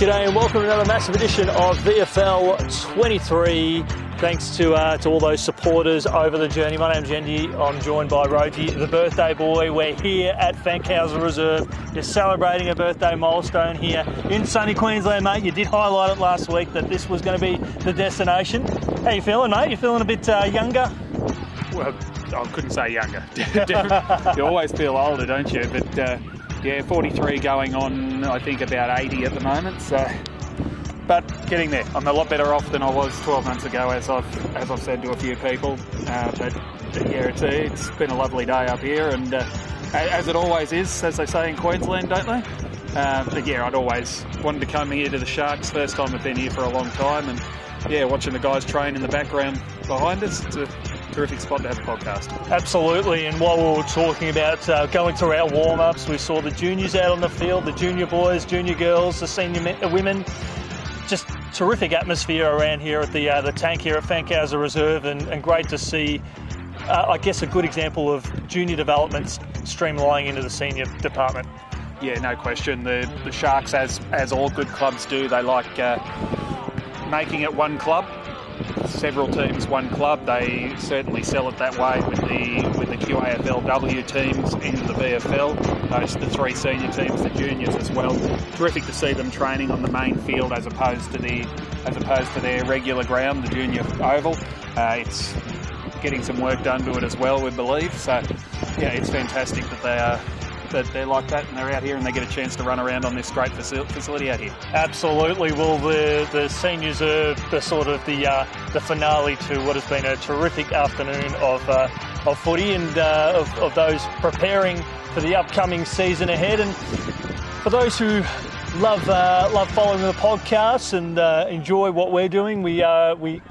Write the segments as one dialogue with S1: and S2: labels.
S1: G'day and welcome to another massive edition of VFL 23. Thanks to uh, to all those supporters over the journey. My name's Yeendy. I'm joined by Rhodesy, the birthday boy. We're here at Fankhauser Reserve. You're celebrating a birthday milestone here in sunny Queensland, mate. You did highlight it last week that this was going to be the destination. How you feeling, mate? You feeling a bit uh, younger?
S2: Well, I couldn't say younger. you always feel older, don't you? But uh, yeah, 43 going on, I think about 80 at the moment. So, but getting there. I'm a lot better off than I was 12 months ago, as I've as I've said to a few people. Uh, but, yeah, it's it's been a lovely day up here, and uh, as it always is, as they say in Queensland, don't they? Uh, but yeah, I'd always wanted to come here to the Sharks. First time I've been here for a long time, and yeah, watching the guys train in the background behind us. It's a terrific spot to have a podcast.
S1: Absolutely. And while we were talking about uh, going through our warm ups, we saw the juniors out on the field, the junior boys, junior girls, the senior men, uh, women. Just terrific atmosphere around here at the uh, the tank here at Fankhauser Reserve, and, and great to see. Uh, I guess a good example of junior development streamlining into the senior department.
S2: Yeah, no question. The the Sharks, as as all good clubs do, they like uh, making it one club several teams, one club. They certainly sell it that way with the with the QAFLW teams in the VFL. Those the three senior teams, the juniors as well. Terrific to see them training on the main field as opposed to the as opposed to their regular ground, the junior oval. Uh, it's getting some work done to it as well, we believe. So yeah, it's fantastic that they are that they're like that and they're out here and they get a chance to run around on this great facility out here.
S1: Absolutely. Well, the the seniors are the sort of the uh, the finale to what has been a terrific afternoon of uh, of footy and uh, of, of those preparing for the upcoming season ahead. And for those who love uh, love following the podcast and uh, enjoy what we're doing, we uh, we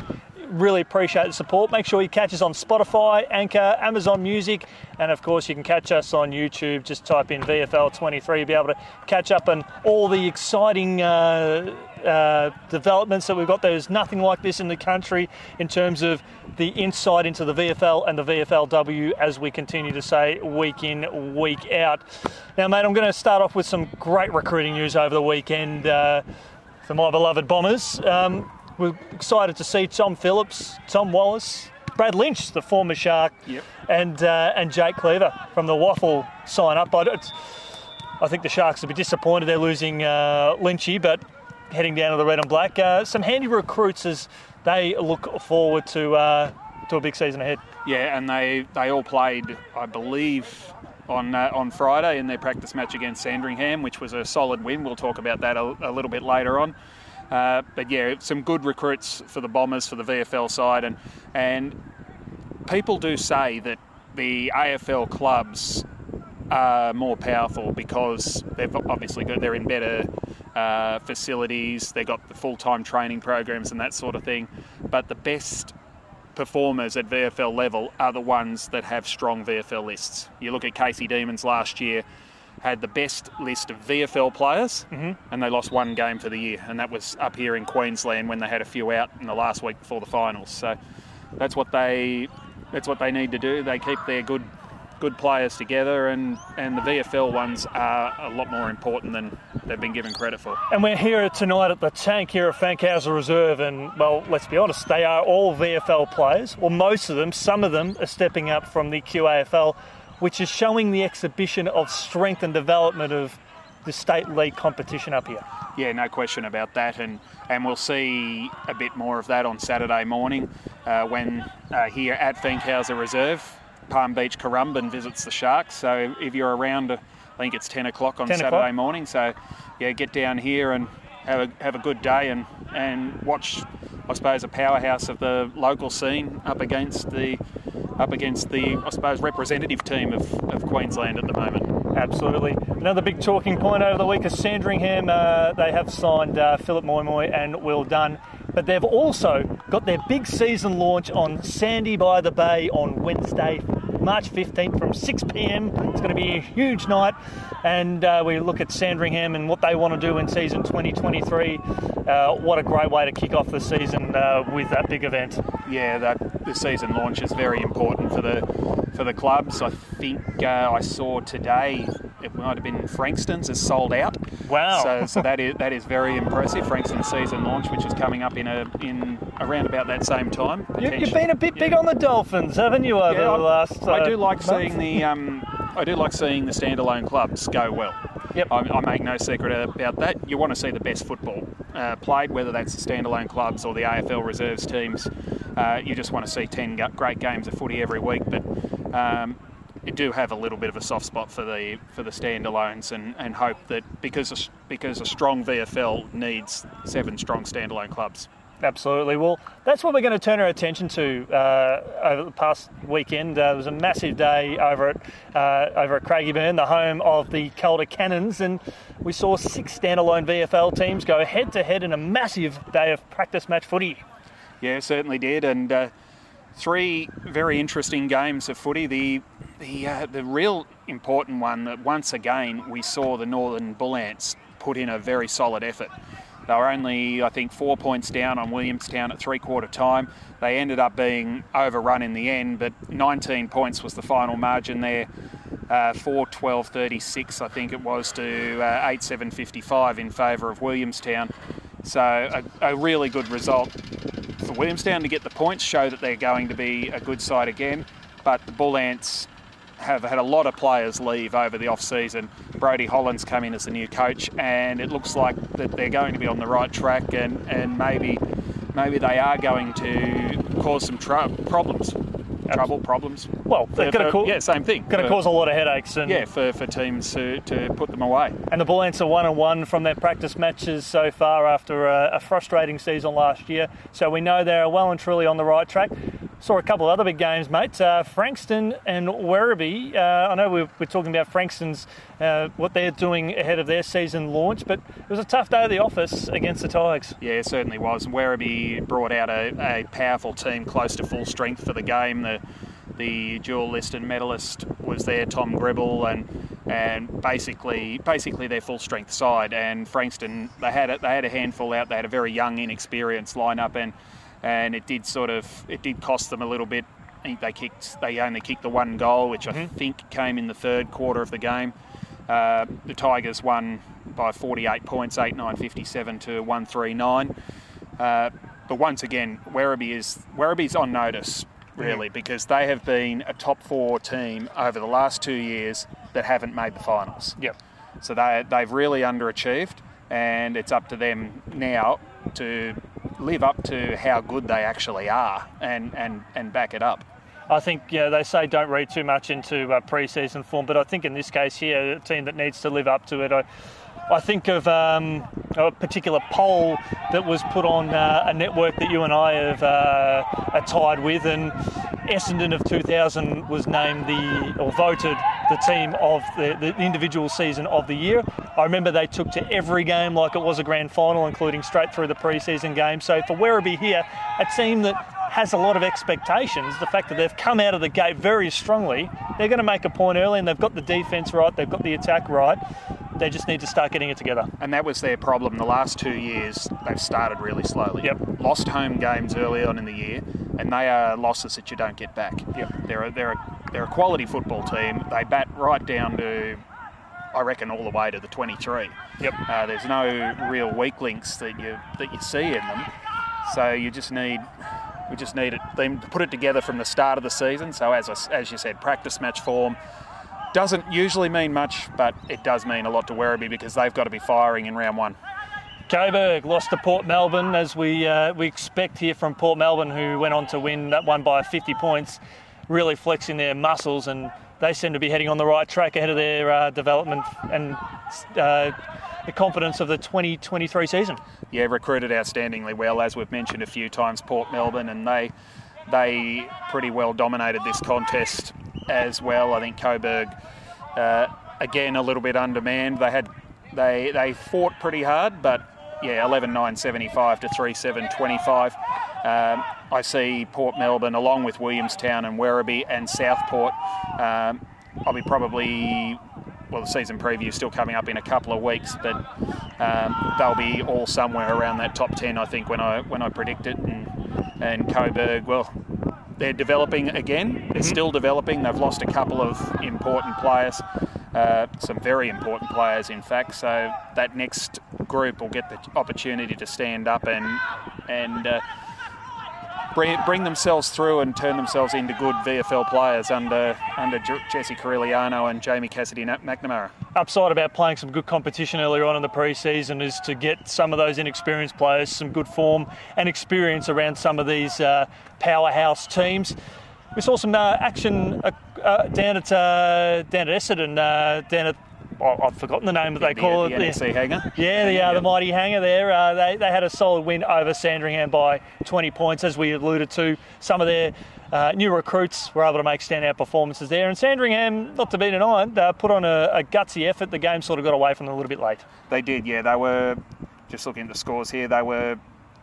S1: really appreciate the support. Make sure you catch us on Spotify, Anchor, Amazon Music, and of course you can catch us on YouTube. Just type in VFL23, you'll be able to catch up on all the exciting uh, uh, developments that we've got. There's nothing like this in the country in terms of the insight into the VFL and the VFLW, as we continue to say week in, week out. Now, mate, I'm going to start off with some great recruiting news over the weekend uh, for my beloved Bombers. Um, we're excited to see Tom Phillips, Tom Wallace, Brad Lynch, the former Shark,
S2: yep.
S1: and uh, and Jake Cleaver from the Waffle sign up. I, I think the Sharks will be disappointed they're losing uh, Lynchy, but heading down to the red and black. Uh, some handy recruits as they look forward to uh, to a big season ahead.
S2: Yeah, and they, they all played, I believe, on uh, on Friday in their practice match against Sandringham, which was a solid win. We'll talk about that a, a little bit later on. Uh, but yeah, some good recruits for the Bombers for the VFL side, and and people do say that the AFL clubs are more powerful because they've obviously got they're in better uh, facilities, they've got the full time training programs and that sort of thing. But the best performers at VFL level are the ones that have strong VFL lists. You look at Casey Demons last year had the best list of VFL players,
S1: mm-hmm.
S2: and they lost one game for the year, and that was up here in Queensland when they had a few out in the last week before the finals. So that's what they that's what they need to do. They keep their good good players together, and, and the VFL ones are a lot more important than they've been given credit for.
S1: And we're here tonight at the tank here at Fankhauser Reserve, and well, let's be honest, they are all VFL players, or most of them. Some of them are stepping up from the QAFL which is showing the exhibition of strength and development of the state league competition up here.
S2: Yeah, no question about that, and and we'll see a bit more of that on Saturday morning uh, when uh, here at Fankhauser Reserve, Palm Beach Currumbin visits the Sharks. So if you're around, uh, I think it's 10 o'clock on 10 Saturday o'clock. morning. So yeah, get down here and have a have a good day and and watch, I suppose, a powerhouse of the local scene up against the up against the, I suppose, representative team of, of Queensland at the moment.
S1: Absolutely. Another big talking point over the week is Sandringham. Uh, they have signed uh, Philip Moimoy and Will Dunn, but they've also got their big season launch on Sandy by the Bay on Wednesday March 15th from 6 p.m. It's going to be a huge night, and uh, we look at Sandringham and what they want to do in season 2023. Uh, what a great way to kick off the season uh, with that big event.
S2: Yeah, that the season launch is very important for the for the clubs. I think uh, I saw today it might have been Frankston's is sold out.
S1: Wow!
S2: So, so that is that is very impressive. Frankston's season launch, which is coming up in a in around about that same time.
S1: You, have been a bit big on the Dolphins, haven't you, over
S2: yeah,
S1: the last?
S2: I do
S1: uh,
S2: like
S1: month?
S2: seeing the um, I do like seeing the standalone clubs go well.
S1: Yep.
S2: I, I make no secret about that. You want to see the best football uh, played, whether that's the standalone clubs or the AFL reserves teams. Uh, you just want to see 10 great games of footy every week, but um, you do have a little bit of a soft spot for the for the standalones and, and hope that because a, because a strong VFL needs seven strong standalone clubs.
S1: Absolutely. Well, that's what we're going to turn our attention to uh, over the past weekend. Uh, it was a massive day over at uh, over at Craigieburn, the home of the Calder Cannons, and we saw six standalone VFL teams go head to head in a massive day of practice match footy.
S2: Yeah, certainly did, and uh, three very interesting games of footy. The the uh, the real important one that once again we saw the Northern Bull Ants put in a very solid effort. They were only, I think, four points down on Williamstown at three quarter time. They ended up being overrun in the end, but 19 points was the final margin there. Uh, 4 12 36, I think it was, to uh, 8 7 55 in favour of Williamstown. So, a, a really good result for Williamstown to get the points, show that they're going to be a good side again. But the Bull Ants have had a lot of players leave over the off season. Brody Holland's come in as the new coach, and it looks like that they're going to be on the right track, and, and maybe maybe they are going to cause some tr- problems. Trouble, problems.
S1: Well, they're going to cause
S2: yeah, same thing.
S1: going to cause a lot of headaches and
S2: yeah for, for teams to, to put them away.
S1: And the Bull Ants are one and one from their practice matches so far after a, a frustrating season last year. So we know they're well and truly on the right track. Saw a couple of other big games, mate. Uh, Frankston and Werribee. Uh, I know we're, we're talking about Frankston's uh, what they're doing ahead of their season launch, but it was a tough day at the office against the Tigers.
S2: Yeah, it certainly was. Werribee brought out a, a powerful team close to full strength for the game. The the dual Liston medalist was there, Tom Gribble, and and basically basically their full strength side. And Frankston they had a, they had a handful out. They had a very young, inexperienced lineup, and and it did sort of it did cost them a little bit. I think they kicked they only kicked the one goal, which I think came in the third quarter of the game. Uh, the Tigers won by 48 points, 8 9 57 to 1 3 9. Uh, but once again, Werribee is Werribee's on notice really because they have been a top four team over the last two years that haven't made the finals.
S1: Yep.
S2: So they they've really underachieved, and it's up to them now to live up to how good they actually are and and and back it up.
S1: I think you know, they say don't read too much into uh, pre-season form, but I think in this case here, a team that needs to live up to it. I, I think of um, a particular poll that was put on uh, a network that you and I have uh, are tied with, and Essendon of 2000 was named the or voted the team of the, the individual season of the year. I remember they took to every game like it was a grand final, including straight through the pre-season game. So for Werribee here, a team that has a lot of expectations. The fact that they've come out of the gate very strongly, they're going to make a point early, and they've got the defence right, they've got the attack right. They just need to start getting it together.
S2: And that was their problem the last two years. They've started really slowly.
S1: Yep.
S2: Lost home games early on in the year, and they are losses that you don't get back.
S1: Yep.
S2: They're a, they're a, they're a quality football team. They bat right down to, I reckon, all the way to the 23.
S1: Yep.
S2: Uh, there's no real weak links that you that you see in them. So you just need we just need it, them to put it together from the start of the season. So as I, as you said, practice match form doesn't usually mean much, but it does mean a lot to Werribee because they've got to be firing in round one.
S1: Coburg lost to Port Melbourne, as we uh, we expect here from Port Melbourne, who went on to win that one by 50 points, really flexing their muscles, and they seem to be heading on the right track ahead of their uh, development and uh, the confidence of the 2023 season.
S2: Yeah, recruited outstandingly well, as we've mentioned a few times. Port Melbourne, and they they pretty well dominated this contest as well. I think Coburg, uh, again, a little bit undermanned. They had they they fought pretty hard, but yeah, 11 9 75 to 3 7 25. Um, I see Port Melbourne along with Williamstown and Werribee and Southport. Um, I'll be probably well, the season preview is still coming up in a couple of weeks, but um, they'll be all somewhere around that top ten, I think, when I when I predict it. And, and Coburg, well, they're developing again. They're mm-hmm. still developing. They've lost a couple of important players, uh, some very important players, in fact. So that next group will get the opportunity to stand up and and. Uh, bring, bring themselves through and turn themselves into good VFL players under under Jesse Corigliano and Jamie Cassidy McNamara.
S1: Upside about playing some good competition earlier on in the pre-season is to get some of those inexperienced players some good form and experience around some of these uh, powerhouse teams. We saw some uh, action uh, uh down at uh, down at Essendon, uh, down at I've forgotten the name that they
S2: the,
S1: call
S2: the,
S1: it.
S2: The NEC Hangar?
S1: Yeah, the, uh, the mighty Hangar there. Uh, they, they had a solid win over Sandringham by 20 points, as we alluded to. Some of their uh, new recruits were able to make standout performances there. And Sandringham, not to be denied, uh, put on a, a gutsy effort. The game sort of got away from them a little bit late.
S2: They did, yeah. They were, just looking at the scores here, they were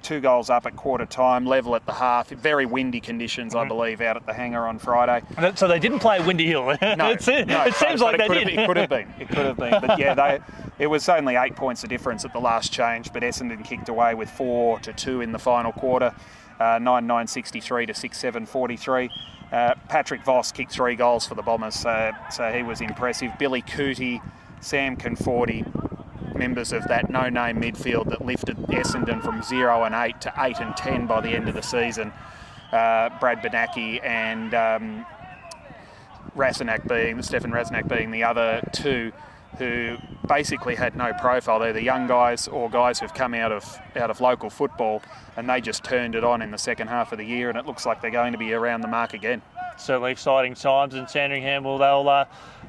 S2: two goals up at quarter time, level at the half. Very windy conditions, mm-hmm. I believe, out at the hangar on Friday.
S1: So they didn't play Windy Hill.
S2: no, no,
S1: it seems like they
S2: did. Have, it could have been. It could have been. But yeah, they. It was only eight points of difference at the last change, but Essendon kicked away with four to two in the final quarter, uh, nine nine sixty three to six seven forty three. Uh, Patrick Voss kicked three goals for the Bombers, so, so he was impressive. Billy Cootie, Sam Conforti, members of that no-name midfield that lifted Essendon from zero and eight to eight and ten by the end of the season. Uh, Brad Benaki and um, being Stefan Rasanak being the other two who basically had no profile. They're the young guys or guys who've come out of out of local football, and they just turned it on in the second half of the year, and it looks like they're going to be around the mark again.
S1: Certainly exciting times, and Sandringham will they'll uh,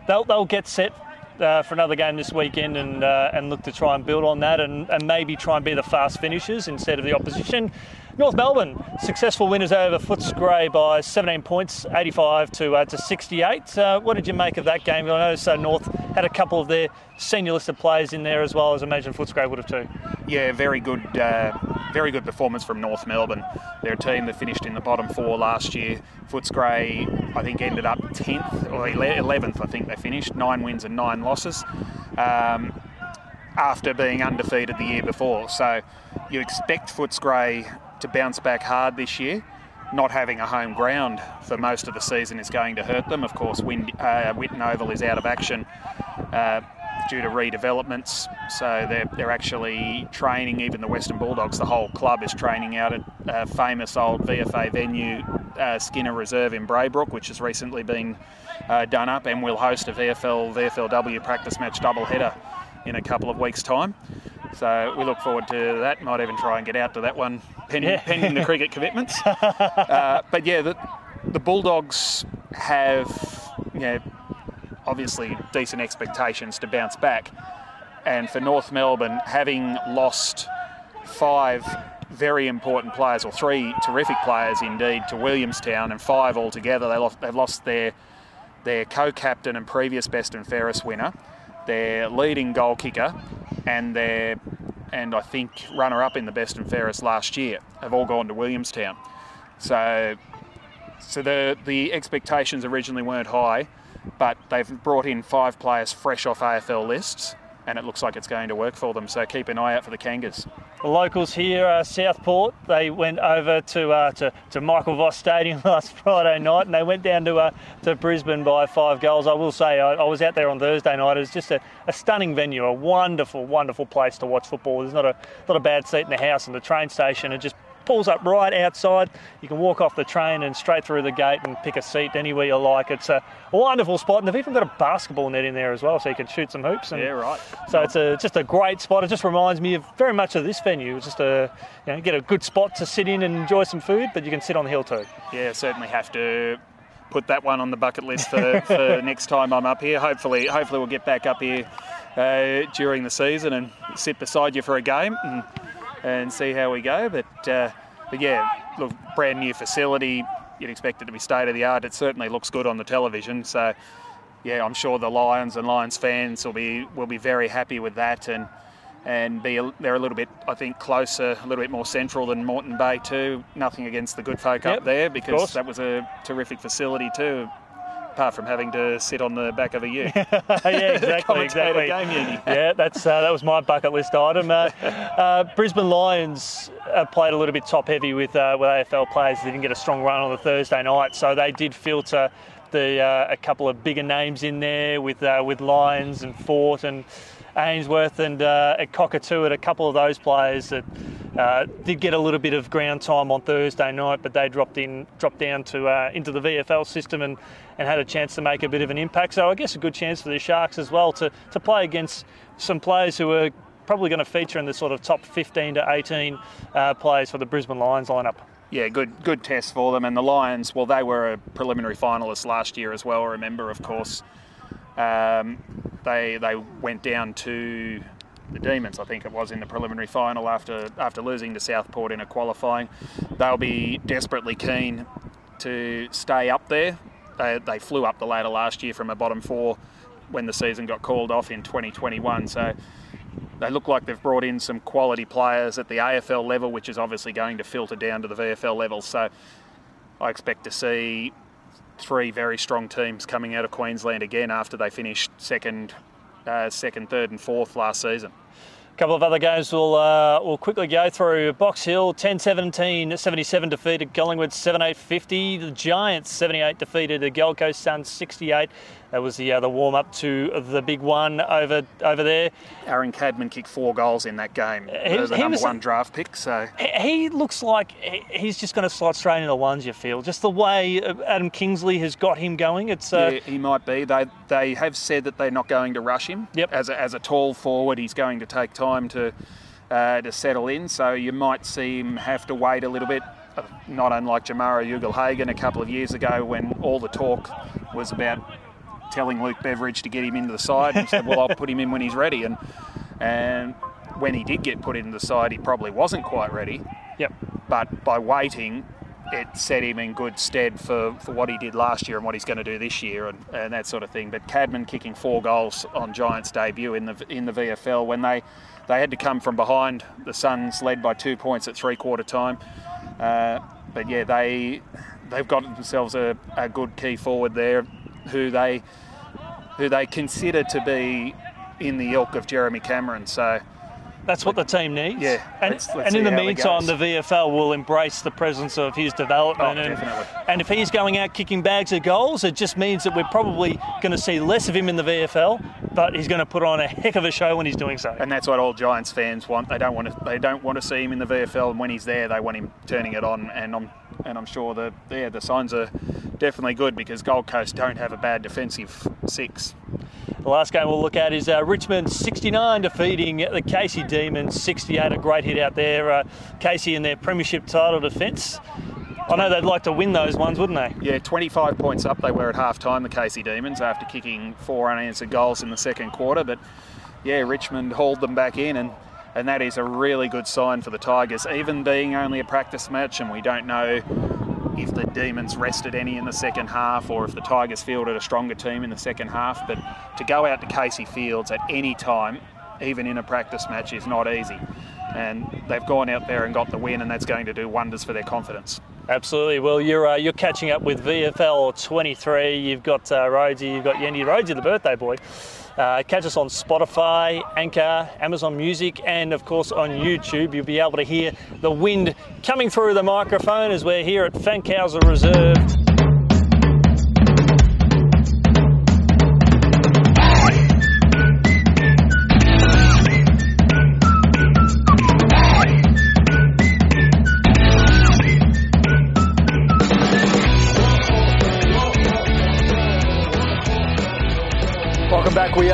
S1: they'll they'll get set uh, for another game this weekend and uh, and look to try and build on that and, and maybe try and be the fast finishers instead of the opposition. North Melbourne successful winners over Footscray by 17 points, 85 to uh, to 68. Uh, what did you make of that game? I noticed uh, North had a couple of their senior listed players in there as well as I imagine Footscray would have too.
S2: Yeah, very good, uh, very good performance from North Melbourne. They're a team that finished in the bottom four last year. Footscray, I think, ended up 10th or 11th. I think they finished nine wins and nine losses. Um, after being undefeated the year before. So you expect Footscray to bounce back hard this year. Not having a home ground for most of the season is going to hurt them. Of course, Wind, uh, Whitten Oval is out of action uh, due to redevelopments, so they're, they're actually training. Even the Western Bulldogs, the whole club is training out at a famous old VFA venue, uh, Skinner Reserve in Braybrook, which has recently been uh, done up, and will host a VFL VFLW practice match doubleheader in a couple of weeks' time. So we look forward to that. Might even try and get out to that one, pending, yeah. pending the cricket commitments. uh, but yeah, the, the Bulldogs have, you know, obviously decent expectations to bounce back. And for North Melbourne, having lost five very important players, or three terrific players indeed, to Williamstown, and five altogether, they lost, they've lost their their co-captain and previous best and fairest winner, their leading goal kicker, and their and I think runner up in the best and fairest last year have all gone to Williamstown. So so the the expectations originally weren't high, but they've brought in five players fresh off AFL lists and it looks like it's going to work for them. So keep an eye out for the Kangas.
S1: The locals here, uh, Southport, they went over to, uh, to, to Michael Voss Stadium last Friday night, and they went down to uh, to Brisbane by five goals. I will say I, I was out there on Thursday night. It was just a, a, stunning venue, a wonderful, wonderful place to watch football. There's not a not a bad seat in the house, and the train station, and just pulls up right outside. You can walk off the train and straight through the gate and pick a seat anywhere you like. It's a wonderful spot, and they've even got a basketball net in there as well, so you can shoot some hoops. And
S2: yeah, right.
S1: So it's a just a great spot. It just reminds me of very much of this venue. It's just a you know get a good spot to sit in and enjoy some food, but you can sit on the hill too.
S2: Yeah, certainly have to put that one on the bucket list for, for next time I'm up here. Hopefully, hopefully we'll get back up here uh, during the season and sit beside you for a game and and see how we go. But uh, but yeah, look, brand new facility. You'd expect it to be state of the art. It certainly looks good on the television. So yeah, I'm sure the Lions and Lions fans will be will be very happy with that and and be a, they're a little bit, I think, closer, a little bit more central than Moreton Bay too. Nothing against the good folk
S1: Yep,
S2: up there because that was a terrific facility too. Apart from having to sit on the back of a ute.
S1: yeah, exactly, exactly.
S2: game uni.
S1: yeah, that's uh, that was my bucket list item. Uh, uh, Brisbane Lions uh, played a little bit top heavy with uh, with AFL players. They didn't get a strong run on the Thursday night, so they did filter the uh, a couple of bigger names in there with uh, with Lyons and Fort and Ainsworth and uh, at Cockatoo at a couple of those players that uh, did get a little bit of ground time on Thursday night, but they dropped in dropped down to uh, into the VFL system and, and had a chance to make a bit of an impact. So I guess a good chance for the Sharks as well to, to play against some players who are probably going to feature in the sort of top 15 to 18 uh, players for the Brisbane Lions lineup.
S2: Yeah, good good test for them. And the Lions, well, they were a preliminary finalist last year as well. Remember, of course, um, they they went down to the Demons, I think it was, in the preliminary final after after losing to Southport in a qualifying. They'll be desperately keen to stay up there. They, they flew up the ladder last year from a bottom four when the season got called off in 2021. So they look like they've brought in some quality players at the AFL level, which is obviously going to filter down to the VFL level. So I expect to see three very strong teams coming out of Queensland again after they finished second, uh, second, third, and fourth last season.
S1: A couple of other games we'll, uh, we'll quickly go through. Box Hill 10 17, 77 defeated Collingwood 7 8 50. The Giants 78 defeated the Gold Coast Suns 68. That was the, uh, the warm up to the big one over over there.
S2: Aaron Cadman kicked four goals in that game.
S1: He was-
S2: the
S1: he
S2: number
S1: was-
S2: one draft pick. So
S1: He- looks like he- he's just going to slot straight into the ones you feel. Just the way uh, Adam Kingsley has got him going. It's uh,
S2: yeah, he might be. They they have said that they're not going to rush him.
S1: Yep.
S2: As a, as a tall forward, he's going to take time to uh, to settle in. So you might see him have to wait a little bit. Not unlike Jamarra Ugle-Hagan a couple of years ago, when all the talk was about telling Luke Beveridge to get him into the side. He said, "Well, I'll put him in when he's ready." And and when he did get put into the side, he probably wasn't quite ready
S1: yep.
S2: but by waiting, it set him in good stead for, for what he did last year and what he's going to do this year and, and that sort of thing. But Cadman kicking four goals on Giants' debut in the in the VFL when they they had to come from behind. The Suns led by two points at three quarter time. Uh, but yeah, they they've got themselves a, a good key forward there, who they who they consider to be in the ilk of Jeremy Cameron. So
S1: That's what the team needs.
S2: Yeah,
S1: and,
S2: let's- let's
S1: and in the meantime, the VFL will embrace the presence of his development.
S2: Oh,
S1: and,
S2: definitely.
S1: and if he's going out kicking bags of goals, it just means that we're probably going to see less of him in the VFL, but he's going to put on a heck of a show when he's doing so.
S2: and that's what all Giants fans want. They don't want to. They don't want to see him in the VFL, and when he's there, they want him turning it on. And I'm and I'm sure that yeah, the signs are definitely good because Gold Coast don't have a bad defensive six.
S1: The last game we'll look at is uh, Richmond 69 defeating the Casey Demons 68. A great hit out there. Uh, Casey in their premiership title defence. I know they'd like to win those ones, wouldn't they?
S2: Yeah, 25 points up they were at half time, the Casey Demons, after kicking four unanswered goals in the second quarter. But yeah, Richmond hauled them back in, and, and that is a really good sign for the Tigers, even being only a practice match, and we don't know if the Demons rested any in the second half or if the Tigers fielded a stronger team in the second half. But to go out to Casey Fields at any time, even in a practice match, is not easy. And they've gone out there and got the win, and that's going to do wonders for their confidence.
S1: Absolutely. Well, you're uh, you're catching up with VFL 23. You've got uh, Rhodesy, you've got Yeendy. Rhodesy, the birthday boy. Uh, catch us on Spotify, Anchor, Amazon Music, and of course on YouTube. You'll be able to hear the wind coming through the microphone as we're here at Fankhauser Reserve.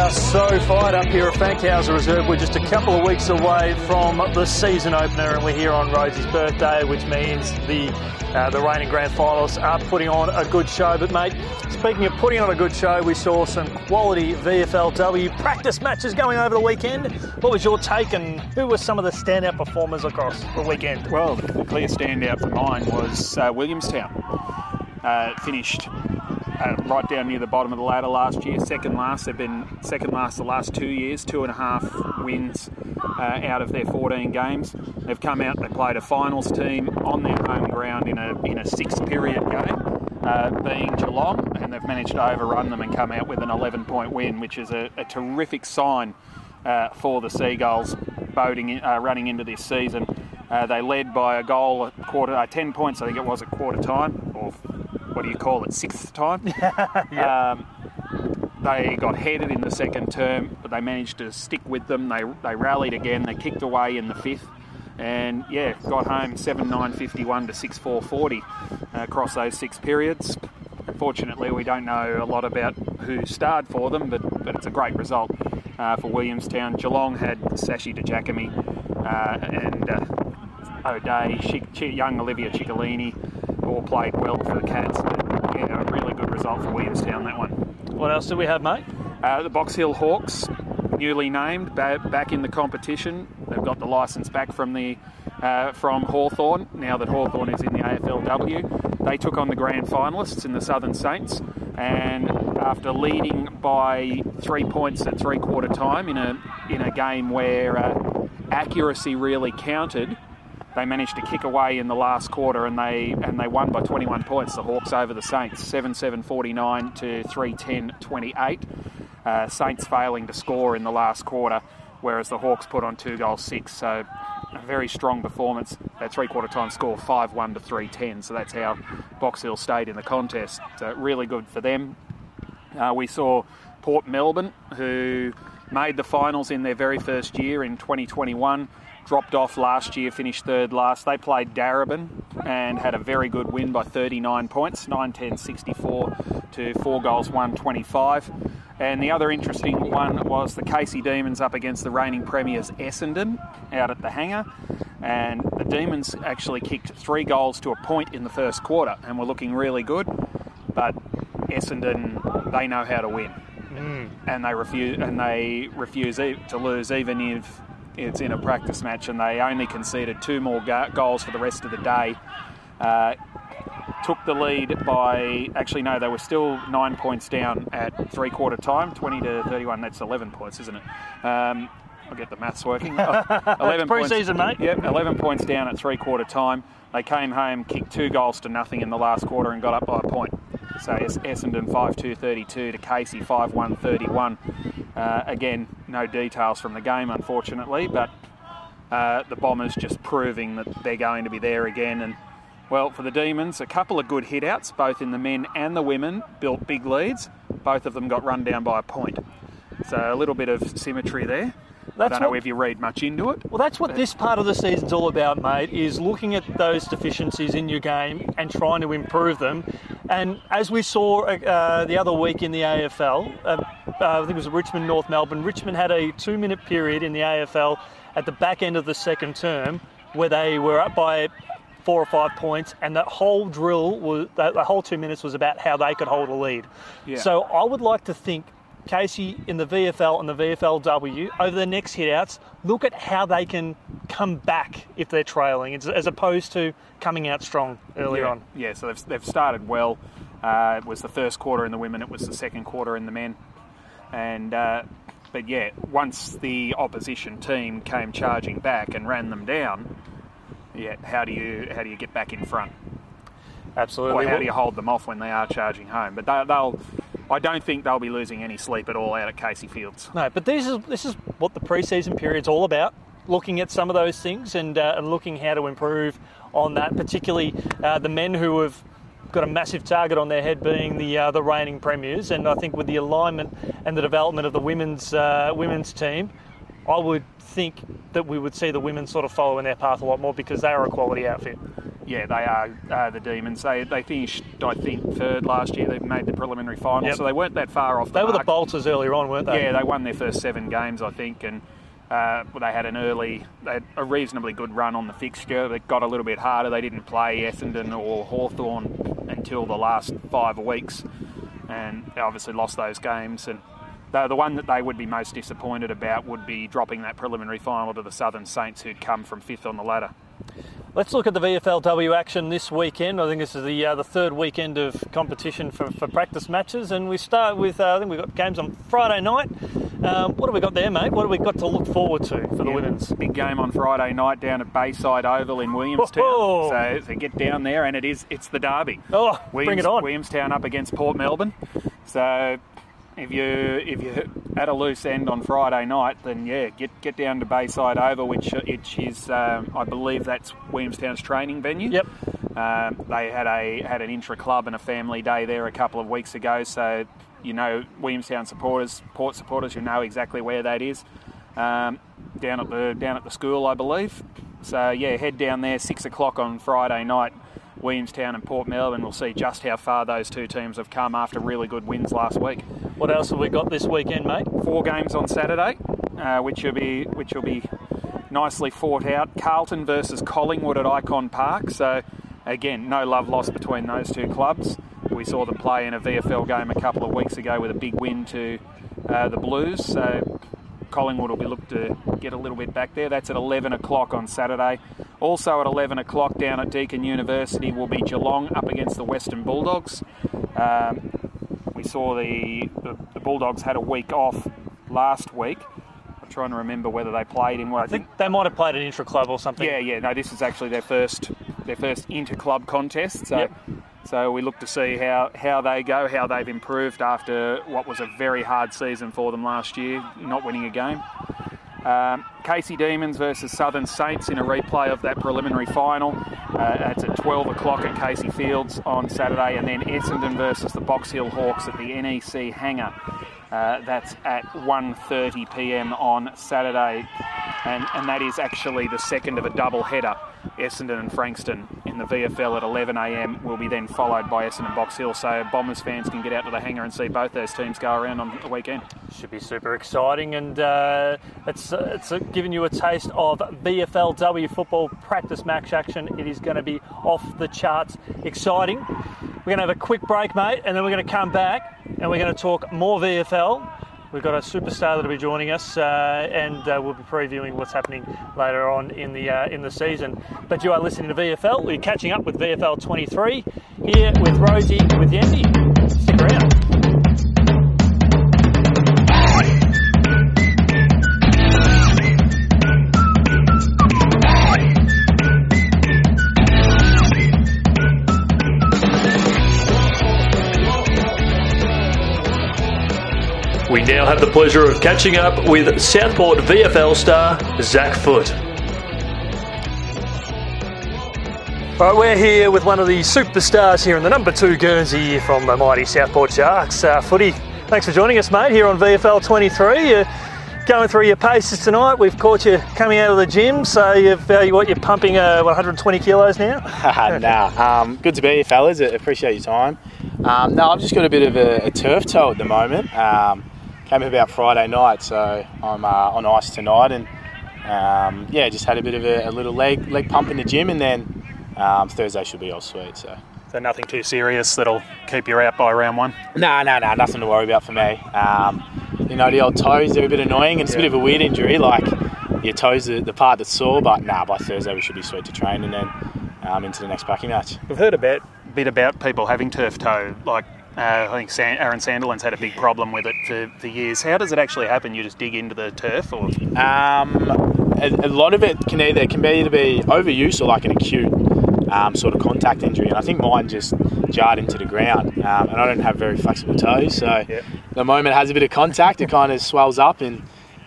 S1: Are so fired up here at Fankhauser Reserve. We're just a couple of weeks away from the season opener, and we're here on Rhodesy's birthday, which means the uh, the reigning grand finalists are putting on a good show. But mate, speaking of putting on a good show, we saw some quality VFLW practice matches going over the weekend. What was your take, and who were some of the standout performers across the weekend?
S2: Well, the clear standout for mine was uh, Williamstown. Uh, finished uh, right down near the bottom of the ladder last year, second last. They've been second last the last two years, two and a half wins uh, out of their 14 games. They've come out, they played a finals team on their home ground in a, in a six period game. Uh, being Geelong, and they've managed to overrun them and come out with an 11 point win, which is a, a terrific sign uh, for the Seagulls boating in, uh, running into this season. Uh, they led by a goal at quarter, uh, 10 points, I think it was at quarter time, or what do you call it, sixth time. um, they got headed in the second term, but they managed to stick with them. They, they rallied again, they kicked away in the fifth and yeah, got home 7 9 51 to 6 4 40 uh, across those six periods. Unfortunately, we don't know a lot about who starred for them, but, but it's a great result uh, for Williamstown. Geelong had Sashi DeGiacomi uh, and uh, O'Day, Chick, young Olivia Ciccolini, all played well for the Cats. But, yeah, a really good result for Williamstown, that one.
S1: What else do we have, mate?
S2: Uh, the Box Hill Hawks, newly named, back in the competition. They've got the licence back from the uh, from Hawthorn. Now that Hawthorn is in the AFLW, they took on the grand finalists in the Southern Saints, and after leading by three points at three quarter time in a in a game where uh, accuracy really counted, they managed to kick away in the last quarter and they and they won by 21 points. The Hawks over the Saints, 7-7 49 to 3-10 28. Uh, Saints failing to score in the last quarter whereas the Hawks put on two goals six. So a very strong performance. That three quarter time score 5 1 to 3 10. So that's how Box Hill stayed in the contest. So really good for them. Uh, we saw Port Melbourne, who made the finals in their very first year in 2021. Dropped off last year, finished third last. They played Darebin and had a very good win by 39 points, 9 10 64 to 4 goals 1 25. And the other interesting one was the Casey Demons up against the reigning premiers Essendon out at the hangar. And the Demons actually kicked three goals to a point in the first quarter and were looking really good. But Essendon, they know how to win. Mm. And they refuse and they refuse to lose even if it's in a practice match and they only conceded two more goals for the rest of the day. Uh, took the lead by actually no, they were still nine points down at three quarter time, twenty to thirty-one. That's eleven points, isn't it? Um, I'll get the maths working.
S1: eleven pre-season,
S2: points,
S1: mate.
S2: Yep, eleven points down at three quarter time. They came home, kicked two goals to nothing in the last quarter, and got up by a point. So Essendon 5-2 32 to Casey 5-1 31. Uh, again, no details from the game, unfortunately, but uh, the Bombers just proving that they're going to be there again and well, for the Demons, a couple of good hitouts, both in the men and the women, built big leads. Both of them got run down by a point. So a little bit of symmetry there. That's I don't know if you read much into it.
S1: Well, that's what this part of the season's all about, mate, is looking at those deficiencies in your game and trying to improve them. And as we saw uh, the other week in the AFL, uh, uh, I think it was Richmond, North Melbourne, Richmond had a two minute period in the AFL at the back end of the second term where they were up by four or five points, and that whole drill was the whole two minutes was about how they could hold a lead. Yeah. So I would like to think Casey in the VFL and the VFLW over the next hitouts, look at how they can come back if they're trailing, as opposed to coming out strong earlier
S2: yeah.
S1: on.
S2: Yeah, so they've, they've started well. Uh, it was the first quarter in the women, it was the second quarter in the men. And uh, but yeah, once the opposition team came charging back and ran them down, yeah, how do you how do you get back in front?
S1: Absolutely.
S2: Or how do you hold them off when they are charging home? But they, will I don't think they'll be losing any sleep at all out at Casey Fields.
S1: No, but this is this is what the preseason period's all about. Looking at some of those things and uh, and looking how to improve on that, particularly uh, the men who have got a massive target on their head being the uh, the reigning premiers. And I think with the alignment and the development of the women's uh, women's team, I would think that we would see the women sort of following their path a lot more because they are a quality outfit.
S2: Yeah, they are uh, the Demons. They they finished, I think, third last year. They made the preliminary final, yep. so they weren't that far off. The
S1: they
S2: mark.
S1: were the bolters earlier on, weren't they?
S2: Yeah, they won their first seven games, I think, and uh, they had an early, had a reasonably good run on the fixture. It got a little bit harder. They didn't play Essendon or Hawthorn until the last five weeks, and they obviously lost those games and the one that they would be most disappointed about would be dropping that preliminary final to the Southern Saints, who'd come from fifth on the ladder.
S1: Let's look at the VFLW action this weekend. I think this is the uh, the third weekend of competition for, for practice matches, and we start with uh, I think we've got games on Friday night. Um, what have we got there, mate? What have we got to look forward to for the
S2: Yeah,
S1: women's?
S2: Big game on Friday night down at Bayside Oval in Williamstown.
S1: Whoa.
S2: So, so get down there, and it is it's the derby.
S1: Oh,
S2: Williams,
S1: bring it on!
S2: Williamstown up against Port Melbourne. So if you if you're at a loose end on Friday night, then yeah, get get down to Bayside Oval, which which is um, I believe that's Williamstown's training venue.
S1: Yep.
S2: Um, they had a had an intra club and a family day there a couple of weeks ago, so you know Williamstown supporters, Port supporters, you know exactly where that is. Um, down at the down at the school, I believe. So yeah, head down there six o'clock on Friday night. Williamstown and Port Melbourne. We'll see just how far those two teams have come after really good wins last week.
S1: What else have we got this weekend, mate?
S2: Four games on Saturday, uh, which will be which will be nicely fought out. Carlton versus Collingwood at Icon Park. So again, no love lost between those two clubs. We saw them play in a VFL game a couple of weeks ago with a big win to uh, the Blues. So Collingwood will be looked to get a little bit back there. That's at 11 o'clock on Saturday. Also at 11 o'clock down at Deakin University will be Geelong up against the Western Bulldogs. Um, we saw the, the, the Bulldogs had a week off last week. I'm trying to remember whether they played in what
S1: I think they might have played an intra club or something.
S2: yeah, yeah. No, this is actually their first their first inter club contest. So,
S1: Yep.
S2: so we look to see how how they go, how they've improved after what was a very hard season for them last year, not winning a game. Um, Casey Demons versus Southern Saints in a replay of that preliminary final. Uh, that's at 12 o'clock at Casey Fields on Saturday, and then Essendon versus the Box Hill Hawks at the NEC Hangar. Uh, that's at 1:30 p.m. on Saturday, and and that is actually the second of a double header. Essendon and Frankston in the VFL at 11 a.m. will be then followed by Essendon Box Hill, so Bombers fans can get out to the hangar and see both those teams go around on the weekend.
S1: Should be super exciting, and uh, it's it's giving you a taste of VFLW football practice match action. It is going to be off the charts exciting. We're going to have a quick break, mate, and then we're going to come back and we're going to talk more VFL. We've got a superstar that'll be joining us, uh, and uh, we'll be previewing what's happening later on in the uh, in the season. But you are listening to VFL. We're catching up with VFL 23 here with Rhodesy with Yeendy. Now have the pleasure of catching up with Southport VFL star Zac Foot. All right, we're here with one of the superstars here in the number two Guernsey from the mighty Southport Sharks. Uh, Footy, thanks for joining us, mate, here on VFL 23. You're going through your paces tonight. We've caught you coming out of the gym, so you've, uh, what, you're pumping uh, 120 kilos now.
S3: nah, um, good to be here, fellas. I appreciate your time. Um, no, I've just got a bit of a, a turf toe at the moment. Um, came about Friday night, so I'm uh, on ice tonight, and um, yeah, just had a bit of a, a little leg leg pump in the gym, and then um, Thursday should be all sweet. So.
S2: So nothing too serious that'll keep you out by round one.
S3: No, no, no, nothing to worry about for me. Um, you know, the old toes, they're a bit annoying. And it's a bit of a weird injury. Like, your toes are the part that's sore, but nah, by Thursday we should be sweet to train and then um, into the next packing match.
S2: We've heard a bit, bit about people having turf toe. Like uh, I think San- Aaron Sandilands had a big problem with it for, for years. How does it actually happen? You just dig into the turf, or
S3: Um, a, a lot of it can either can be either be overuse or like an acute um, sort of contact injury, and I think mine just jarred into the ground, um, and I don't have very flexible toes, so
S2: Yeah.
S3: the moment it has a bit of contact, it kind of swells up, and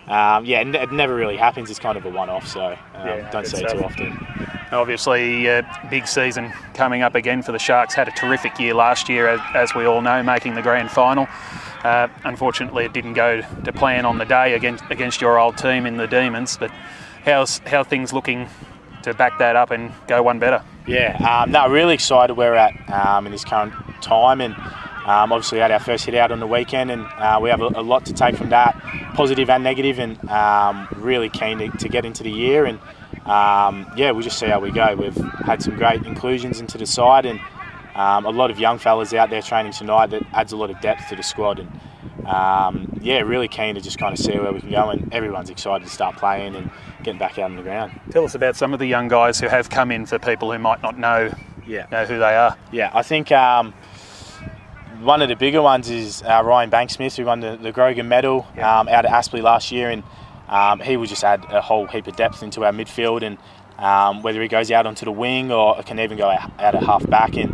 S3: um, yeah, it, it never really happens. It's kind of a one-off, so um,
S2: Yeah,
S3: don't it too often.
S2: Obviously uh, big season coming up again for the Sharks. Had a terrific year last year, as, we all know, making the grand final. Uh, unfortunately, it didn't go to plan on the day against against your old team in the Demons. But how's how things looking to back that up and go one better?
S3: Yeah, um, no, really excited where we're at um, in this current time, and um, obviously had our first hit out on the weekend, and uh, we have a, a lot to take from that, positive and negative, and um, really keen to, to get into the year, and um, yeah, we'll just see how we go. We've had some great inclusions into the side, and um, a lot of young fellas out there training tonight that adds a lot of depth to the squad, and um, yeah, really keen to just kind of see where we can go. And everyone's excited to start playing and getting back out on the ground.
S2: Tell us about some of the young guys who have come in for people who might not know,
S3: Yeah.
S2: know who they are.
S3: Yeah, I think um, one of the bigger ones is uh, Ryan Banksmith, who won the, the Grogan medal um, out at Aspley last year, and um, he will just add a whole heap of depth into our midfield. And um, whether he goes out onto the wing or can even go out at half back, and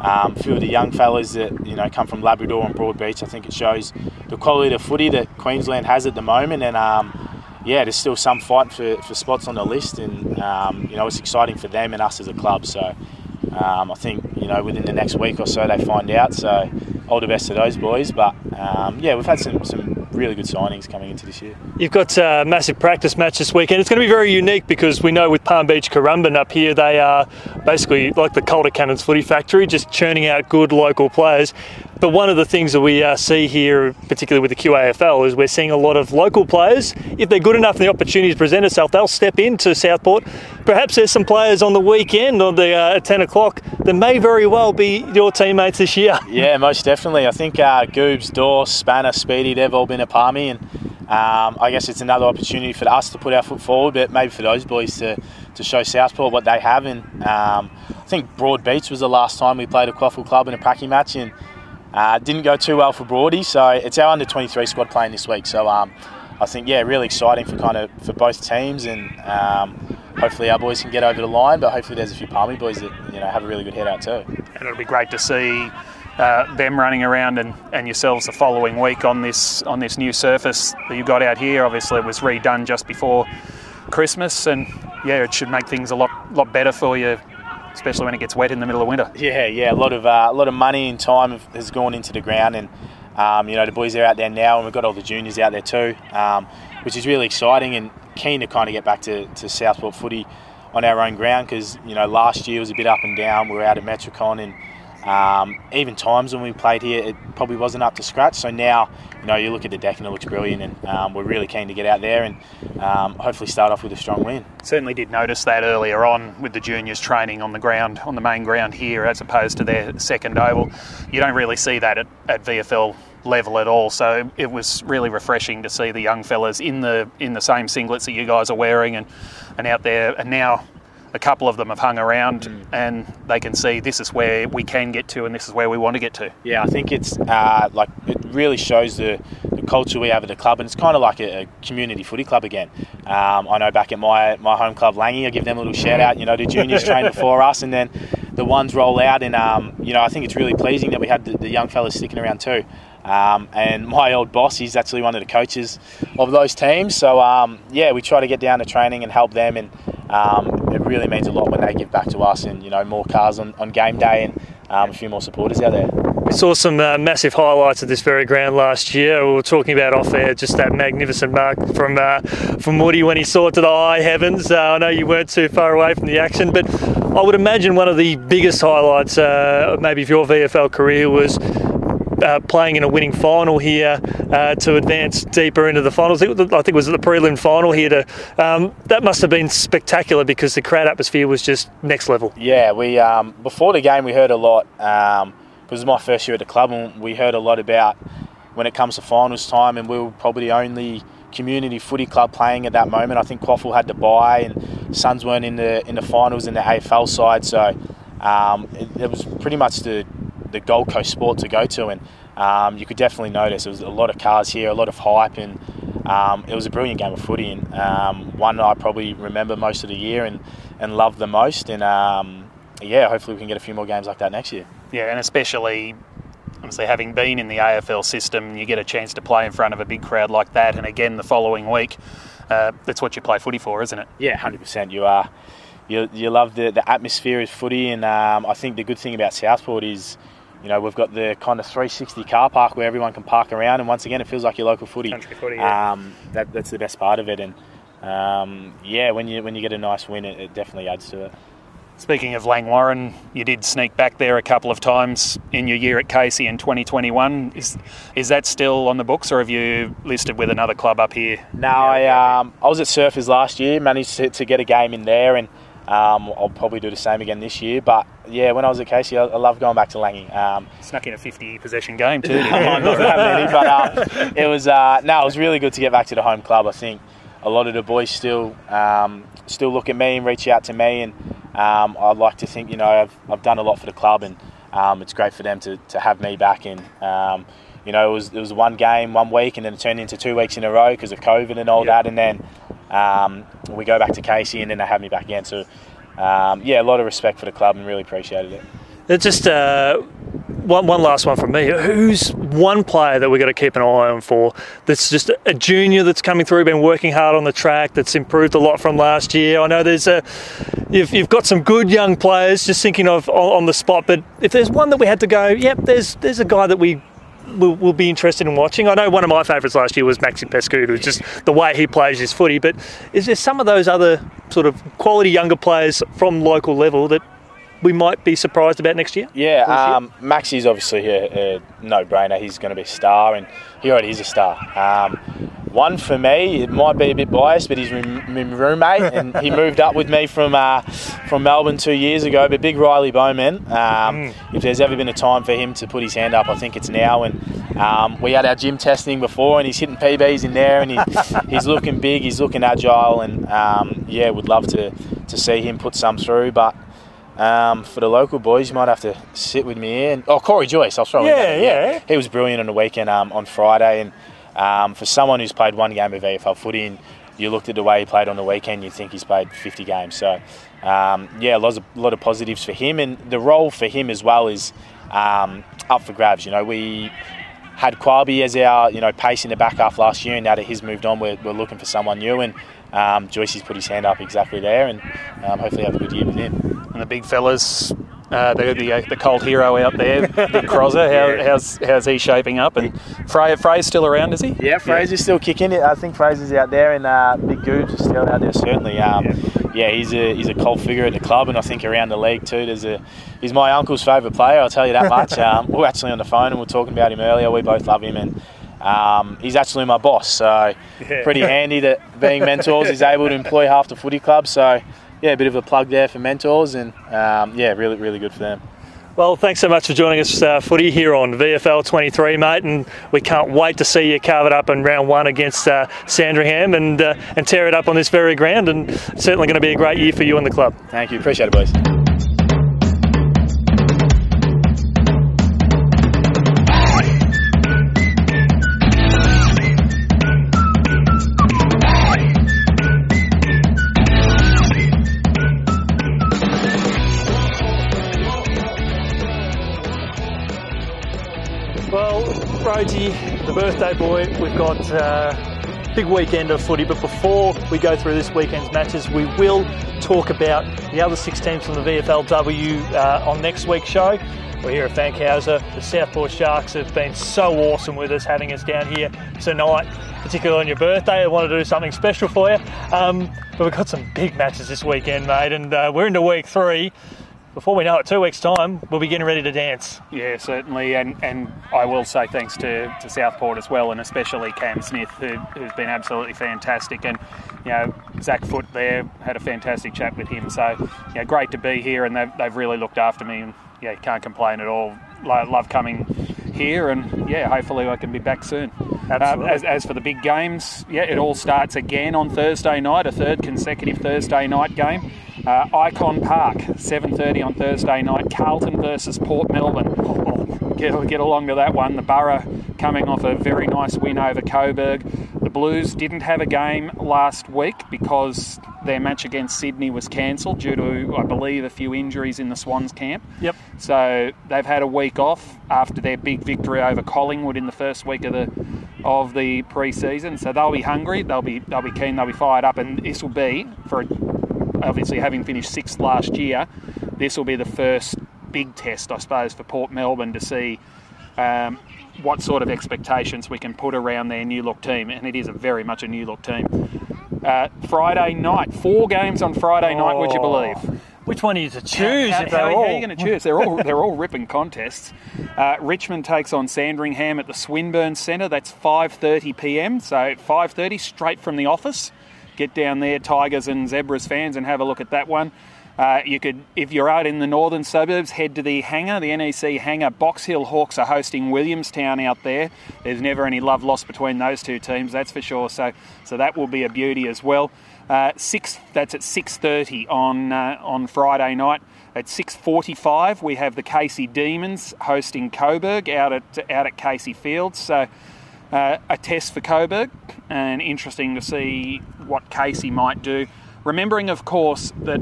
S3: um, a few of the young fellas that you know come from Labrador and Broadbeach, I think it shows the quality of footy that Queensland has at the moment, and. Um, yeah, there's still some fight for, for spots on the list, and um, you know it's exciting for them and us as a club. So um, I think you know within the next week or so they find out. So all the best to those boys. But um, yeah, we've had some, some really good signings coming into this year.
S1: You've got a massive practice match this weekend. It's going to be very unique because we know with Palm Beach Currumbin up here, they are basically like the Calder Cannons footy factory, just churning out good local players. But one of the things that we uh, see here, particularly with the QAFL, is we're seeing a lot of local players. If they're good enough and the opportunities present itself, they'll step into Southport. Perhaps there's some players on the weekend on the uh, at 10 o'clock that may very well be your teammates this year.
S3: Yeah, most definitely. I think uh, Goobs, Dorse, Spanner, Speedy, they've all been a palmy, and um, I guess it's another opportunity for us to put our foot forward, but maybe for those boys to, to show Southport what they have. And um, I think Broadbeach was the last time we played a Quaffle club in a pracky match, and uh, didn't go too well for Broady. So it's our under 23 squad playing this week. So um, I think yeah, really exciting for kind of for both teams, and um, hopefully our boys can get over the line. But hopefully there's a few Palmy boys that you know have a really good head out too.
S2: and it'll be great to see uh, them running around and, and yourselves the following week on this on this new surface that you got out here. Obviously, it was redone just before Christmas, and yeah, it should make things a lot lot better for you, especially when it gets wet in the middle of winter.
S3: Yeah, yeah, a lot of uh, a lot of money and time has gone into the ground, and um, you know the boys are out there now, and we've got all the juniors out there too, um, which is really exciting and keen to kind of get back to, to Southport footy on our own ground because you know last year was a bit up and down. We were out at Metricon and. Um, even times when we played here, it probably wasn't up to scratch. So now, you know, you look at the deck and it looks brilliant, and um, we're really keen to get out there and um, hopefully start off with a strong win.
S2: Certainly did notice that earlier on with the juniors training on the ground, on the main ground here, as opposed to their second oval. You don't really see that at, at VFL level at all. So it was really refreshing to see the young fellas in the in the same singlets that you guys are wearing and, and out there. And now a couple of them have hung around and they can see this is where we can get to and this is where we want to get to.
S3: Yeah, I think it's uh, like it really shows the, the culture we have at the club, and it's kind of like a, a community footy club again. Um, I know back at my, my home club, Langy, I give them a little shout out. You know, the juniors trained before us, and then the ones roll out, and um, you know, I think it's really pleasing that we had the, the young fellas sticking around too. Um, and my old boss, he's actually one of the coaches of those teams. So um, yeah, we try to get down to training and help them, and um, it really means a lot when they give back to us, and you know, more cars on, on game day, and um, a few more supporters out there.
S1: We saw some uh, massive highlights of this very ground last year. We were talking about off air just that magnificent mark from uh, from Woody when he saw it to the high heavens. Uh, I know you weren't too far away from the action, but I would imagine one of the biggest highlights, uh, maybe of your VFL career, was. Uh, playing in a winning final here uh, to advance deeper into the finals. I think it was the prelim final here. To um, that must have been spectacular because the crowd atmosphere was just next level.
S3: Yeah, we um, before the game we heard a lot. Um, it was my first year at the club, and we heard a lot about when it comes to finals time, and we were probably the only community footy club playing at that moment. I think Quaffle had to buy, and Suns weren't in the in the finals in the AFL side, so um, it, it was pretty much the the Gold Coast sport to go to, and um, you could definitely notice there was a lot of cars here, a lot of hype, and um, it was a brilliant game of footy, and um, one I probably remember most of the year and and loved the most, and um, yeah, hopefully we can get a few more games like that next year.
S2: Yeah, and especially obviously having been in the AFL system, you get a chance to play in front of a big crowd like that, and again the following week. Uh, that's what you play footy for, isn't it?
S3: Yeah, hundred percent. You are. You, you love the, the atmosphere of footy, and um, I think the good thing about Southport is, you know, we've got the kind of 360 car park where everyone can park around, and once again, it feels like your local footy.
S1: Country footy, yeah.
S3: Um, that, that's the best part of it, and um, yeah, when you when you get a nice win, it, it definitely adds to it.
S2: Speaking of Langwarrin, you did sneak back there a couple of times in your year at Casey in 2021. Is is that still on the books, or have you listed with another club up here?
S3: No, I um, I was at Surfers last year, managed to, to get a game in there, and Um, I'll probably do the same again this year. But yeah, when I was at Casey, I, I love going back to Langy. Um,
S2: Snuck in a 50 possession game too. didn't you?
S3: I'm not that many, but uh, it was uh, no, it was really good to get back to the home club. I think a lot of the boys still um, still look at me and reach out to me, and um, I'd like to think you know I've, I've done a lot for the club, and um, it's great for them to, to have me back in. You know, it was it was one game one week, and then it turned into two weeks in a row because of COVID and all
S2: Yeah.
S3: that, and then um, we go back to Casey, and then they have me back again. So um, yeah, a lot of respect for the club, and really appreciated it.
S1: It's just uh, one, one last one from me. Who's one player that we've got to keep an eye on for that's just a junior that's coming through, been working hard on the track, that's improved a lot from last year? I know there's a, you've, you've got some good young players just thinking of on, on the spot, but if there's one that we had to go, yep, there's, there's a guy that we will, will be interested in watching. I know one of my favourites last year was Maxi Pescudo, just the way he plays his footy. But is there some of those other sort of quality younger players from local level that we might be surprised about next year?
S3: Yeah, um, Maxi's obviously a, a no-brainer. He's going to be a star, and he already is a star. Um, one for me, it might be a bit biased, but he's my roommate, and he moved up with me from uh, from Melbourne two years ago. But big Riley Bowman, um, if there's ever been a time for him to put his hand up, I think it's now. And um, we had our gym testing before, and he's hitting PBs in there, and he, he's looking big, he's looking agile, and um, yeah, would love to to see him put some through, but. Um, for the local boys, you might have to sit with me in. Oh, Corey Joyce, I'll throw him
S1: Yeah,
S3: in.
S1: yeah.
S3: He was brilliant on the weekend um, on Friday. And um, for someone who's played one game of VFL footy and you looked at the way he played on the weekend, you'd think he's played 50 games. So, um, yeah, lots of, a lot of positives for him. And the role for him as well is um, up for grabs. You know, we had Quabi as our, you know, pace in the back half last year, and now that he's moved on, we're, we're looking for someone new. And um, Joyce's put his hand up exactly there, and um, hopefully have a good year with him.
S2: and the big fellas, uh, the, the uh, the cold hero out there, Big Crozzer. How, how's how's he shaping up? And Frey Frey's still around, is he?
S3: Yeah, Fraser's still kicking it. I think Fraser's out there, and uh, Big Goobs is still out there certainly. Um, yeah. he's a he's a cold figure at the club, and I think around the league too. There's a he's my uncle's favourite player. I'll tell you that much. um, we we're actually on the phone and we we're talking about him earlier. We both love him, and um, he's actually my boss. So
S1: Yeah.
S3: pretty handy that being mentors, he's able to employ half the footy club. So yeah, a bit of a plug there for mentors, and um, yeah, really really good for them.
S1: Well, thanks so much for joining us, uh, footy, here on VFL 23, mate. And we can't wait to see you carve it up in round one against uh, Sandringham and uh, and tear it up on this very ground. And certainly going to be a great year for you and the club.
S3: Thank you, appreciate it, boys.
S1: Well, the birthday boy, we've got uh, big weekend of footy. But before we go through this weekend's matches, we will talk about the other six teams from the VFLW uh, on next week's show. We're here at Fankhauser. The Southport Sharks have been so awesome with us, having us down here tonight, particularly on your birthday. I want to do something special for you. Um, but we've got some big matches this weekend, mate, and uh, we're into week three. Before we know it, two weeks' time, we'll be getting ready to dance.
S2: Yeah, certainly, and, and I will say thanks to, to Southport as well, and especially Cam Smith, who, who's been absolutely fantastic. And you know, Zac Foot there had a fantastic chat with him. So, you know, great to be here, and they've, they've really looked after me. And yeah, can't complain at all. Lo- Love coming here, and yeah, hopefully I can be back soon.
S1: Absolutely.
S2: Uh, as, as for the big games, yeah, it all starts again on Thursday night, a third consecutive Thursday night game. Uh, Ikon Park, 7:30 on Thursday night. Carlton versus Port Melbourne. Get, get along to that one. The Borough coming off a very nice win over Coburg. The Blues didn't have a game last week because their match against Sydney was cancelled due to, I believe, a few injuries in the Swans camp.
S1: Yep.
S2: So they've had a week off after their big victory over Collingwood in the first week of the of the pre-season. So they'll be hungry. They'll be they'll be keen. They'll be fired up. And this will be for obviously having finished sixth last year. This will be the first big test, I suppose, for Port Melbourne to see. Um, what sort of expectations we can put around their new look team, and it is a very much a new look team. Uh, Friday night, four games on Friday night. Would you believe?
S1: Which one are you to choose?
S2: How, how-
S1: they're
S2: how
S1: all...
S2: are you going to choose? They're all they're all ripping contests. Uh, Richmond takes on Sandringham at the Swinburne Centre. That's 5:30 p.m. So 5:30 straight from the office. Get down there, Tigers and Zebras fans, and have a look at that one. Uh, you could, if you're out in the northern suburbs, head to the hangar, the NEC hangar. Box Hill Hawks are hosting Williamstown out there. There's never any love lost between those two teams, that's for sure. So, so that will be a beauty as well. Uh, six. That's at 6:30 on uh, on Friday night. At 6:45, we have the Casey Demons hosting Coburg out at out at Casey Fields. So. Uh, a test for Coburg, and interesting to see what Casey might do. Remembering, of course, that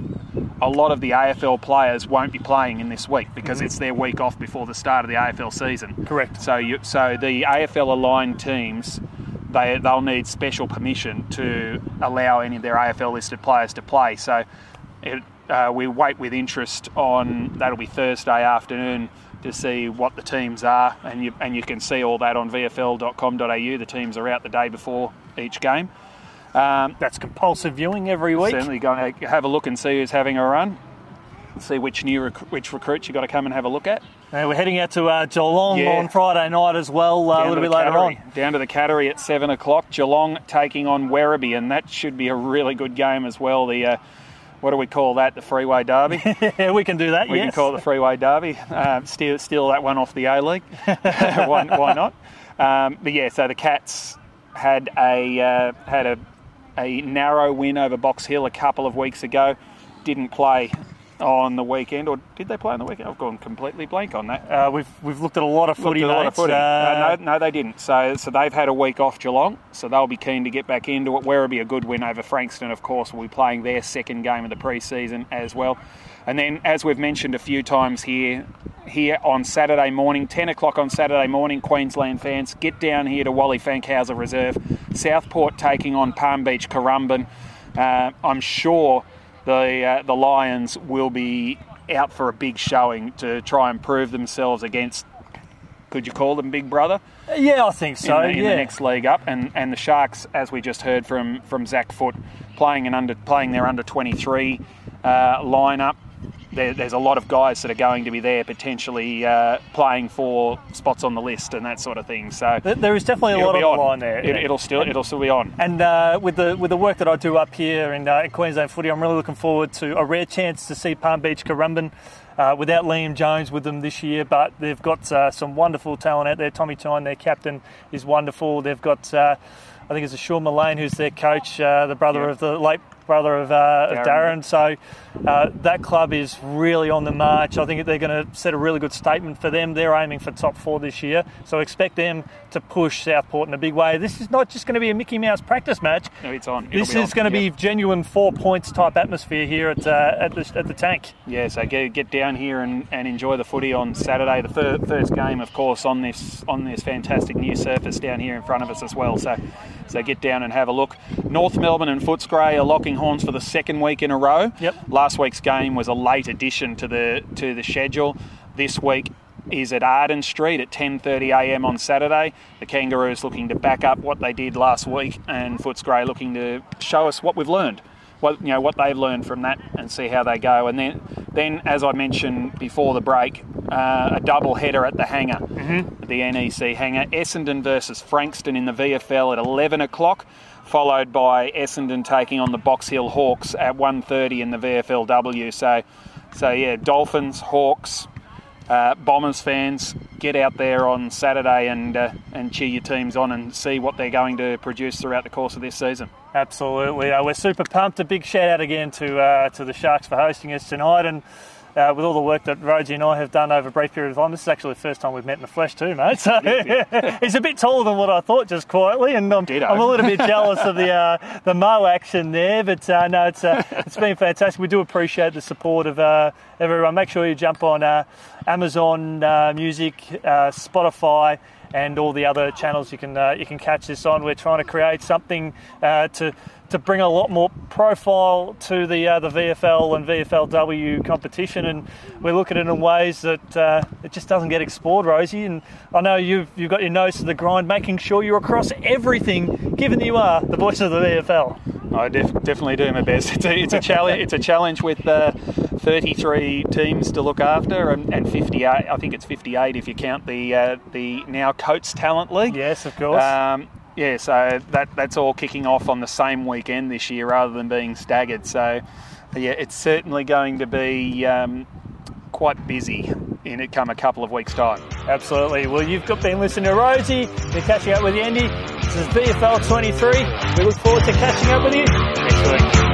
S2: a lot of the AFL players won't be playing in this week because mm-hmm. it's their week off before the start of the AFL season.
S1: Correct.
S2: So, you, so the AFL aligned teams, they they'll need special permission to allow any of their AFL listed players to play. So, it, uh, we wait with interest on that'll be Thursday afternoon to see what the teams are, and you and you can see all that on VFL.com.au. The teams are out the day before each game.
S1: Um, That's compulsive viewing every week.
S2: Certainly, go and have a look and see who's having a run. See which new rec- which recruits you got to come and have a look at.
S1: Now we're heading out to uh, Geelong yeah. on Friday night as well, uh, a little bit later on.
S2: Down to the Cattery at seven o'clock. Geelong taking on Werribee, and that should be a really good game as well. The uh, what do we call that? The freeway derby.
S1: yeah, we can do that.
S2: We
S1: yes.
S2: can call it the freeway derby. Um, steal, steal that one off the A League. why, why, not? Um, but yeah, so the Cats had a uh, had a a narrow win over Box Hill a couple of weeks ago. Didn't play on the weekend, or did they play on the weekend? I've gone completely blank on that.
S1: Uh, we've we've looked at a lot of footy.
S2: a
S1: lot
S2: of footy.
S1: Uh,
S2: uh, no, no, they didn't. So so they've had a week off Geelong, so they'll be keen to get back into it. Werribee a good win over Frankston, of course, will be playing their second game of the pre-season as well. And then, as we've mentioned a few times here, here on Saturday morning, 10 o'clock on Saturday morning, Queensland fans, get down here to Wally Fankhauser Reserve. Southport taking on Palm Beach Currumbin. Uh, I'm sure the uh, the Lions will be out for a big showing to try and prove themselves against. Could you call them Big Brother?
S1: Yeah, I think so.
S2: In, the, in
S1: yeah.
S2: the next league up, and, and the Sharks, as we just heard from from Zac Foot, playing an under playing their under 23 uh, lineup there, there's a lot of guys that are going to be there potentially uh, playing for spots on the list and that sort of thing. So
S1: there is definitely a lot of line there.
S2: It, will still it'll still be on.
S1: And uh, with the with the work that I do up here in, uh, in, Queensland footy, I'm really looking forward to a rare chance to see Palm Beach Currumbin. Uh, without Liam Jones with them this year, but they've got uh, some wonderful talent out there. Tommy Tyne, their captain, is wonderful. They've got uh, I think it's a Sean Mullane who's their coach, uh, the brother of the late brother of, uh, Darren. of Darren. So uh, that club is really on the march. I think they're going to set a really good statement for them. They're aiming for top four this year, so expect them to push Southport in a big way. This is not just going to be a Mickey Mouse practice match.
S2: No, it's on. It'll
S1: this is going to be genuine four points type atmosphere here at uh, at, the, at the tank.
S2: Yeah, so get, get down here and, and enjoy the footy on Saturday. The fir- first game, of course, on this on this fantastic new surface down here in front of us as well. So so get down and have a look. North Melbourne and Footscray are locking horns for the second week in a row.
S1: Yep.
S2: Last week's game was a late addition to the to the schedule. This week is at Arden Street at 10:30am on Saturday. The Kangaroos looking to back up what they did last week, and Footscray looking to show us what we've learned what you know what they've learned from that and see how they go. And then, then as I mentioned before the break, uh, a double header at the hangar,
S1: mm-hmm.
S2: the NEC hangar. Essendon versus Frankston in the VFL at 11 o'clock, followed by Essendon taking on the Box Hill Hawks at 1:30 in the VFLW. So, so yeah, Dolphins, Hawks, uh, Bombers fans, get out there on Saturday and uh, and cheer your teams on and see what they're going to produce throughout the course of this season.
S1: Absolutely, uh, we're super pumped. A big shout out again to uh, to the Sharks for hosting us tonight and uh, with all the work that Rhodesy and I have done over a brief period of time. This is actually the first time we've met in the flesh too, mate. So he's a bit taller than what I thought, just quietly, and I'm, I'm a little bit jealous of the uh, the Mo action there. But uh, no, it's uh, it's been fantastic. We do appreciate the support of uh, everyone. Make sure you jump on uh, Amazon Music, Spotify and all the other channels you can uh, you can catch this on. We're trying to create something uh, to to bring a lot more profile to the uh, the VFL and VFLW competition, and we look at it in ways that uh, it just doesn't get explored, Rhodesy. And I know you've you've got your nose to the grind, making sure you're across everything, given that you are the voice of the VFL.
S2: I def- definitely do my best. It's a, it's a challenge. It's a challenge with uh, 33 teams to look after, and, and 58. I think it's 58 if you count the uh, the now Coates Talent League.
S1: Yes, of course.
S2: Um, yeah, so that that's all kicking off on the same weekend this year rather than being staggered. So, yeah, it's certainly going to be um, quite busy in it come a couple of weeks' time.
S1: Absolutely. Well, you've got been listening to Rhodesy. We're catching up with Yeendy. This is VFL 23. We look forward to catching up with you next week.